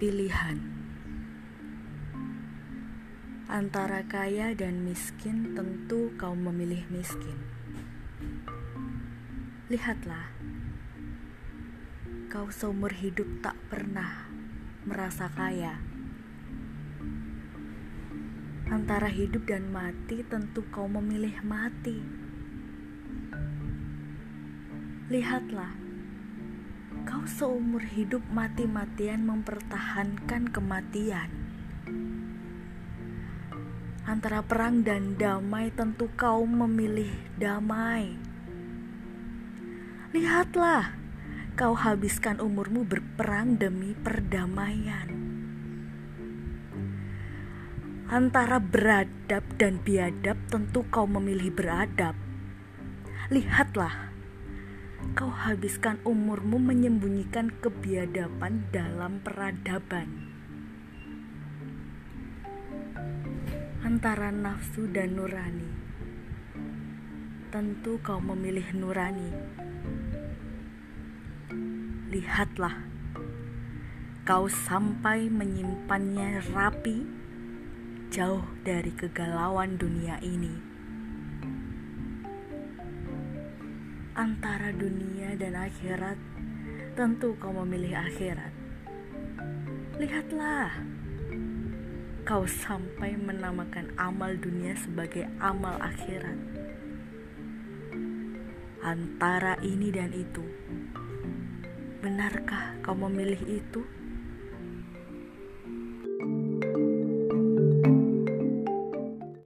Pilihan antara kaya dan miskin, tentu kau memilih miskin. Lihatlah, kau seumur hidup tak pernah merasa kaya. Antara hidup dan mati, tentu kau memilih mati. Lihatlah Kau seumur hidup mati-matian mempertahankan kematian. Antara perang dan damai, tentu kau memilih damai. Lihatlah, kau habiskan umurmu berperang demi perdamaian. Antara beradab dan biadab, tentu kau memilih beradab. Lihatlah, kau habiskan umurmu menyembunyikan kebiadaban dalam peradaban. Antara nafsu dan nurani, tentu kau memilih nurani. Lihatlah, kau sampai menyimpannya rapi jauh dari kegalauan dunia ini. Antara dunia dan akhirat, tentu kau memilih akhirat. Lihatlah, kau sampai menamakan amal dunia sebagai amal akhirat. Antara ini dan itu, benarkah kau memilih itu?